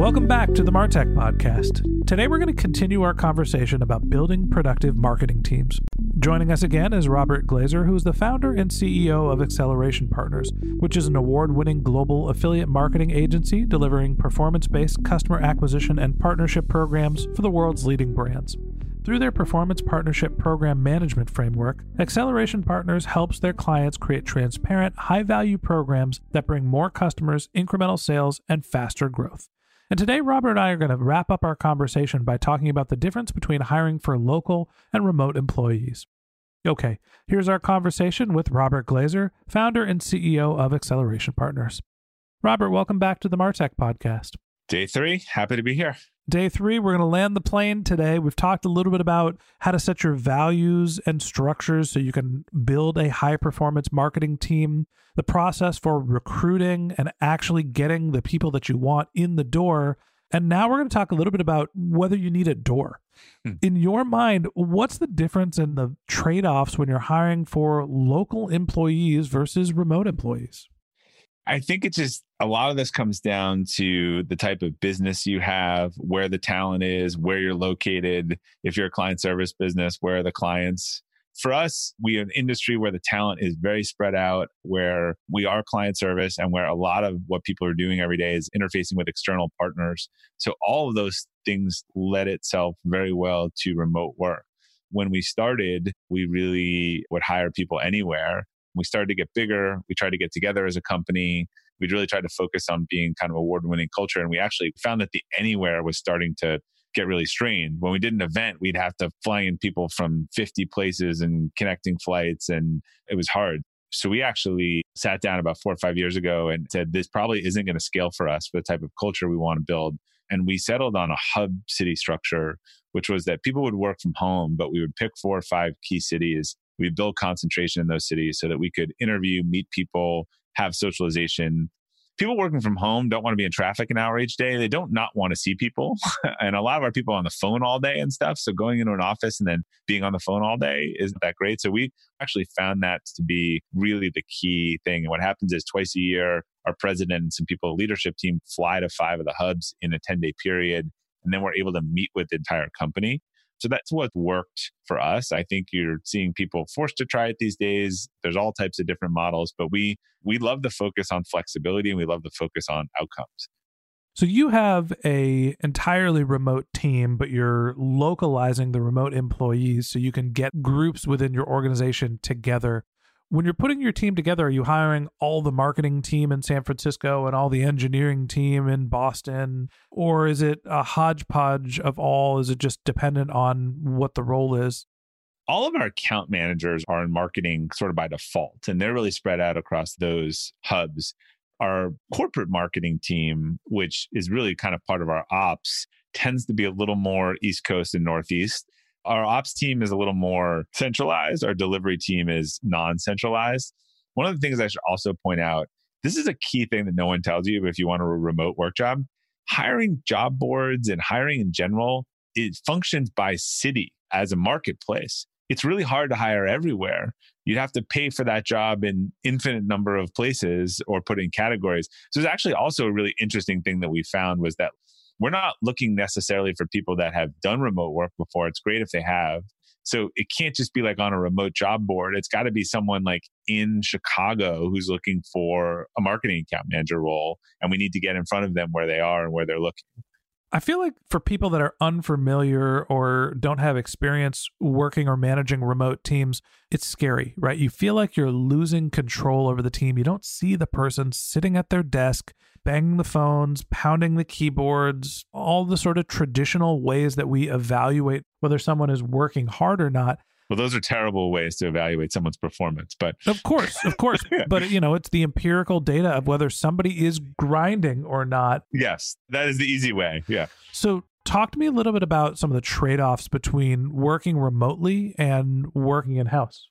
Welcome back to the Martech Podcast. Today we're going to continue our conversation about building productive marketing teams. Joining us again is Robert Glazer, who is the founder and CEO of Acceleration Partners, which is an award winning global affiliate marketing agency delivering performance based customer acquisition and partnership programs for the world's leading brands. Through their performance partnership program management framework, Acceleration Partners helps their clients create transparent, high value programs that bring more customers, incremental sales, and faster growth. And today, Robert and I are going to wrap up our conversation by talking about the difference between hiring for local and remote employees. Okay, here's our conversation with Robert Glazer, founder and CEO of Acceleration Partners. Robert, welcome back to the Martech podcast. Day three, happy to be here. Day three, we're going to land the plane today. We've talked a little bit about how to set your values and structures so you can build a high performance marketing team, the process for recruiting and actually getting the people that you want in the door. And now we're going to talk a little bit about whether you need a door. Hmm. In your mind, what's the difference in the trade offs when you're hiring for local employees versus remote employees? I think it's just a lot of this comes down to the type of business you have, where the talent is, where you're located. If you're a client service business, where are the clients? For us, we are an industry where the talent is very spread out, where we are client service and where a lot of what people are doing every day is interfacing with external partners. So all of those things led itself very well to remote work. When we started, we really would hire people anywhere we started to get bigger. We tried to get together as a company. We really tried to focus on being kind of award winning culture. And we actually found that the anywhere was starting to get really strained. When we did an event, we'd have to fly in people from 50 places and connecting flights, and it was hard. So we actually sat down about four or five years ago and said, this probably isn't going to scale for us for the type of culture we want to build. And we settled on a hub city structure, which was that people would work from home, but we would pick four or five key cities we build concentration in those cities so that we could interview, meet people, have socialization. People working from home don't want to be in traffic an hour each day. They don't not want to see people. and a lot of our people on the phone all day and stuff. So going into an office and then being on the phone all day isn't that great. So we actually found that to be really the key thing. And what happens is twice a year, our president and some people, leadership team fly to five of the hubs in a 10 day period. And then we're able to meet with the entire company. So that's what worked for us. I think you're seeing people forced to try it these days. There's all types of different models, but we we love the focus on flexibility and we love the focus on outcomes. So you have a entirely remote team, but you're localizing the remote employees so you can get groups within your organization together when you're putting your team together, are you hiring all the marketing team in San Francisco and all the engineering team in Boston? Or is it a hodgepodge of all? Is it just dependent on what the role is? All of our account managers are in marketing sort of by default, and they're really spread out across those hubs. Our corporate marketing team, which is really kind of part of our ops, tends to be a little more East Coast and Northeast our ops team is a little more centralized. Our delivery team is non centralized. One of the things I should also point out this is a key thing that no one tells you if you want a remote work job. Hiring job boards and hiring in general, it functions by city as a marketplace. it's really hard to hire everywhere. You'd have to pay for that job in infinite number of places or put in categories. So it's actually also a really interesting thing that we found was that we're not looking necessarily for people that have done remote work before. It's great if they have. So it can't just be like on a remote job board. It's got to be someone like in Chicago who's looking for a marketing account manager role. And we need to get in front of them where they are and where they're looking. I feel like for people that are unfamiliar or don't have experience working or managing remote teams, it's scary, right? You feel like you're losing control over the team. You don't see the person sitting at their desk, banging the phones, pounding the keyboards, all the sort of traditional ways that we evaluate whether someone is working hard or not. Well, those are terrible ways to evaluate someone's performance, but of course, of course, but you know, it's the empirical data of whether somebody is grinding or not. Yes, that is the easy way. Yeah. So, talk to me a little bit about some of the trade-offs between working remotely and working in-house.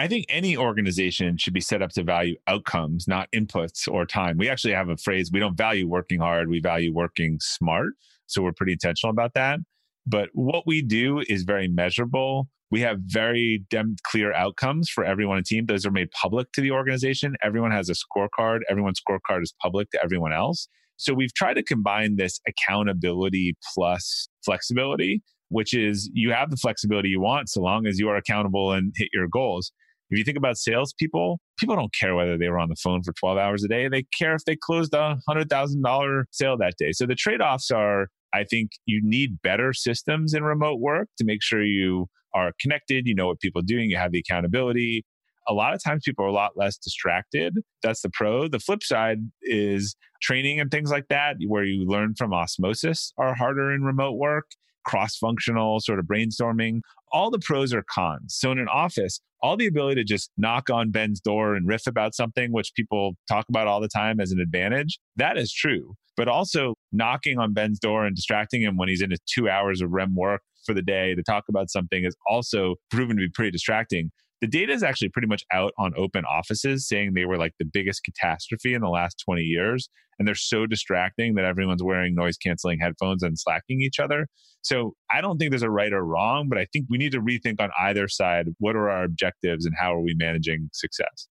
I think any organization should be set up to value outcomes, not inputs or time. We actually have a phrase we don't value working hard, we value working smart. So we're pretty intentional about that. But what we do is very measurable. We have very dem- clear outcomes for everyone on the team. Those are made public to the organization. Everyone has a scorecard. Everyone's scorecard is public to everyone else. So we've tried to combine this accountability plus flexibility, which is you have the flexibility you want so long as you are accountable and hit your goals. If you think about salespeople, people don't care whether they were on the phone for 12 hours a day. They care if they closed a $100,000 sale that day. So the trade offs are I think you need better systems in remote work to make sure you are connected, you know what people are doing, you have the accountability. A lot of times people are a lot less distracted. That's the pro. The flip side is training and things like that, where you learn from osmosis, are harder in remote work, cross functional sort of brainstorming. All the pros are cons. So in an office, all the ability to just knock on Ben's door and riff about something, which people talk about all the time as an advantage, that is true. But also knocking on Ben's door and distracting him when he's in his two hours of REM work for the day to talk about something is also proven to be pretty distracting. The data is actually pretty much out on open offices saying they were like the biggest catastrophe in the last 20 years. And they're so distracting that everyone's wearing noise canceling headphones and slacking each other. So I don't think there's a right or wrong, but I think we need to rethink on either side what are our objectives and how are we managing success.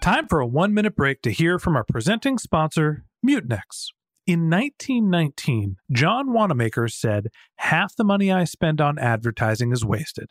Time for a one minute break to hear from our presenting sponsor, Mutinex. In 1919, John Wanamaker said, Half the money I spend on advertising is wasted.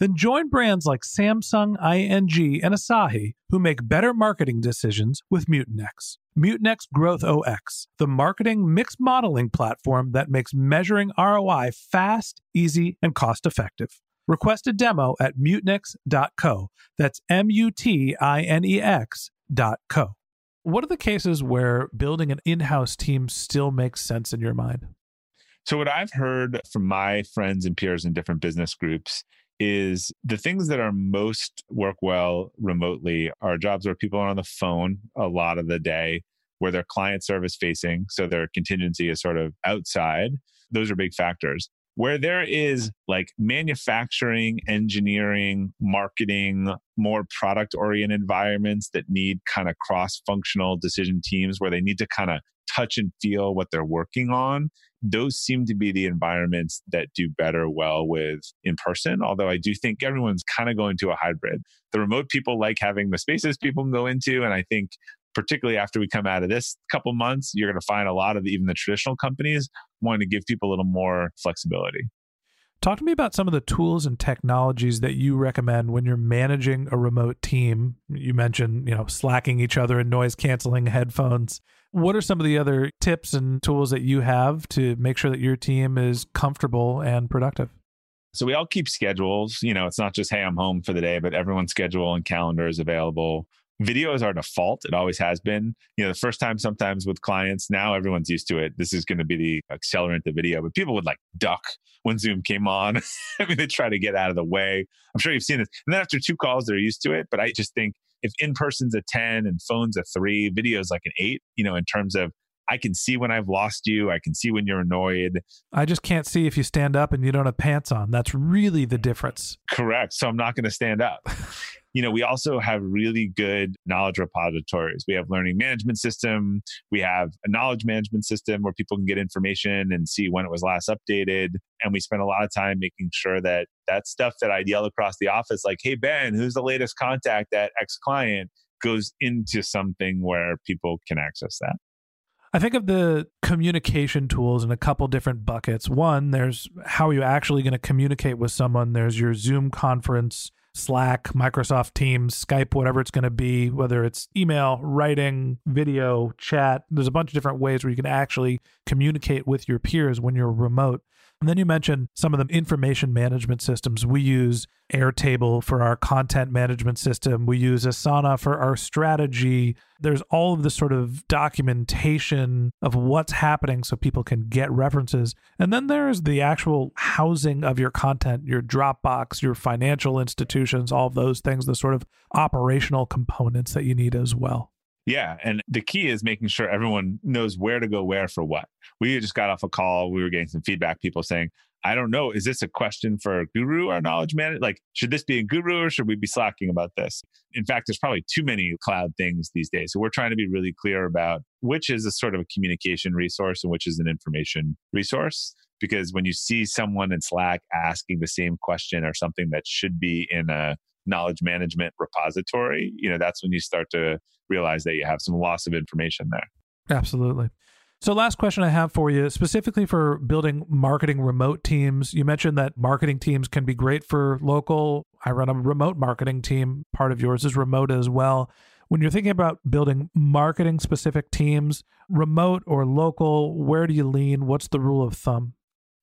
Then join brands like Samsung, ING, and Asahi who make better marketing decisions with Mutinex. Mutinex Growth OS, the marketing mix modeling platform that makes measuring ROI fast, easy, and cost effective. Request a demo at mutinex.co. That's M U T I N E X.co. What are the cases where building an in house team still makes sense in your mind? So, what I've heard from my friends and peers in different business groups is the things that are most work well remotely are jobs where people are on the phone a lot of the day, where they're client service facing. So, their contingency is sort of outside. Those are big factors. Where there is like manufacturing, engineering, marketing, more product oriented environments that need kind of cross functional decision teams where they need to kind of touch and feel what they're working on. Those seem to be the environments that do better well with in person. Although I do think everyone's kind of going to a hybrid. The remote people like having the spaces people can go into. And I think particularly after we come out of this couple months, you're going to find a lot of even the traditional companies wanting to give people a little more flexibility. Talk to me about some of the tools and technologies that you recommend when you're managing a remote team. You mentioned, you know, slacking each other and noise canceling headphones. What are some of the other tips and tools that you have to make sure that your team is comfortable and productive? So we all keep schedules. You know, it's not just, hey, I'm home for the day, but everyone's schedule and calendar is available video is our default. It always has been. You know, the first time sometimes with clients, now everyone's used to it. This is going to be the accelerant of video, but people would like duck when Zoom came on. I mean, they try to get out of the way. I'm sure you've seen this. And then after two calls, they're used to it. But I just think if in person's a 10 and phone's a three, video's like an eight, you know, in terms of I can see when I've lost you. I can see when you're annoyed. I just can't see if you stand up and you don't have pants on. That's really the difference. Correct. So I'm not going to stand up. you know, we also have really good knowledge repositories. We have learning management system. We have a knowledge management system where people can get information and see when it was last updated. And we spend a lot of time making sure that that stuff that I'd yell across the office, like, hey, Ben, who's the latest contact at X client, goes into something where people can access that. I think of the communication tools in a couple different buckets. One, there's how are you're actually going to communicate with someone. There's your Zoom conference Slack, Microsoft Teams, Skype, whatever it's going to be, whether it's email, writing, video, chat. There's a bunch of different ways where you can actually communicate with your peers when you're remote. And then you mentioned some of the information management systems. We use Airtable for our content management system. We use Asana for our strategy. There's all of this sort of documentation of what's happening so people can get references. And then there's the actual housing of your content, your Dropbox, your financial institutions, all of those things, the sort of operational components that you need as well. Yeah. And the key is making sure everyone knows where to go where for what. We just got off a call. We were getting some feedback, people saying, I don't know, is this a question for Guru, our knowledge manager? Like, should this be a Guru or should we be slacking about this? In fact, there's probably too many cloud things these days. So we're trying to be really clear about which is a sort of a communication resource and which is an information resource. Because when you see someone in Slack asking the same question or something that should be in a knowledge management repository, you know, that's when you start to realize that you have some loss of information there. Absolutely. So, last question I have for you, specifically for building marketing remote teams. You mentioned that marketing teams can be great for local. I run a remote marketing team. Part of yours is remote as well. When you're thinking about building marketing specific teams, remote or local, where do you lean? What's the rule of thumb?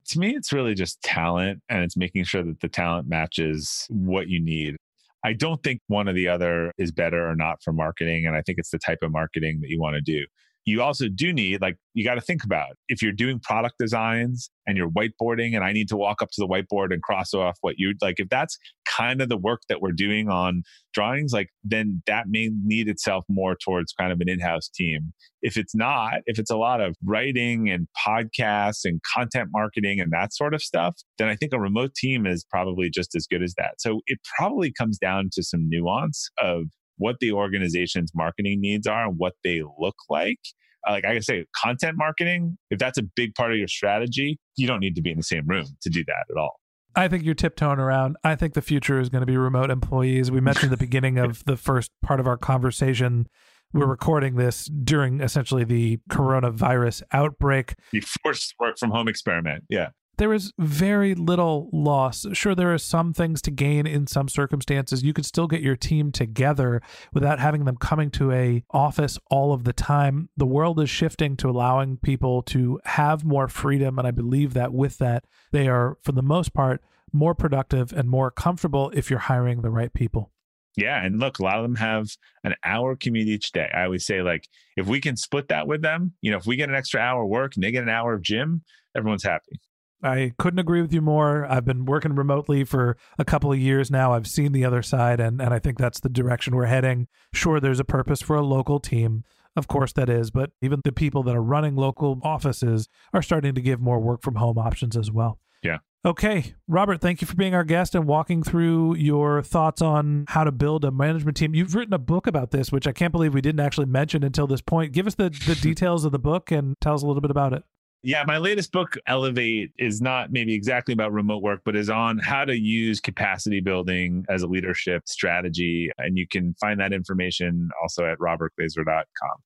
To me, it's really just talent and it's making sure that the talent matches what you need. I don't think one or the other is better or not for marketing. And I think it's the type of marketing that you want to do you also do need like you got to think about if you're doing product designs and you're whiteboarding and i need to walk up to the whiteboard and cross off what you like if that's kind of the work that we're doing on drawings like then that may need itself more towards kind of an in-house team. If it's not if it's a lot of writing and podcasts and content marketing and that sort of stuff then i think a remote team is probably just as good as that. So it probably comes down to some nuance of what the organization's marketing needs are and what they look like. Uh, like I can say, content marketing, if that's a big part of your strategy, you don't need to be in the same room to do that at all. I think you're tiptoeing around. I think the future is going to be remote employees. We mentioned the beginning of the first part of our conversation. We're recording this during essentially the coronavirus outbreak. The forced work from home experiment. Yeah there is very little loss. Sure, there are some things to gain in some circumstances. You could still get your team together without having them coming to a office all of the time. The world is shifting to allowing people to have more freedom, and I believe that with that, they are for the most part more productive and more comfortable if you're hiring the right people. Yeah. And look, a lot of them have an hour commute each day. I always say, like, if we can split that with them, you know, if we get an extra hour work and they get an hour of gym, everyone's happy. I couldn't agree with you more. I've been working remotely for a couple of years now. I've seen the other side, and, and I think that's the direction we're heading. Sure, there's a purpose for a local team. Of course, that is. But even the people that are running local offices are starting to give more work from home options as well. Yeah. Okay, Robert, thank you for being our guest and walking through your thoughts on how to build a management team. You've written a book about this, which I can't believe we didn't actually mention until this point. Give us the, the details of the book and tell us a little bit about it. Yeah, my latest book, Elevate, is not maybe exactly about remote work, but is on how to use capacity building as a leadership strategy. And you can find that information also at robertglazer.com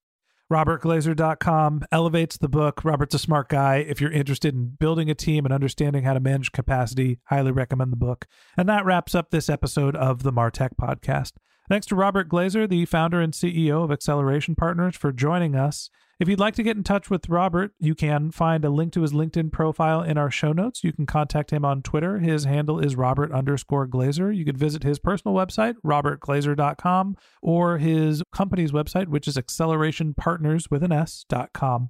robertglazer.com elevates the book. Robert's a smart guy. If you're interested in building a team and understanding how to manage capacity, highly recommend the book. And that wraps up this episode of the Martech podcast. Thanks to Robert Glazer, the founder and CEO of Acceleration Partners, for joining us. If you'd like to get in touch with Robert, you can find a link to his LinkedIn profile in our show notes. You can contact him on Twitter. His handle is Robert underscore Glazer. You could visit his personal website, robertglazer.com, or his company's website, which is accelerationpartners with an S.com.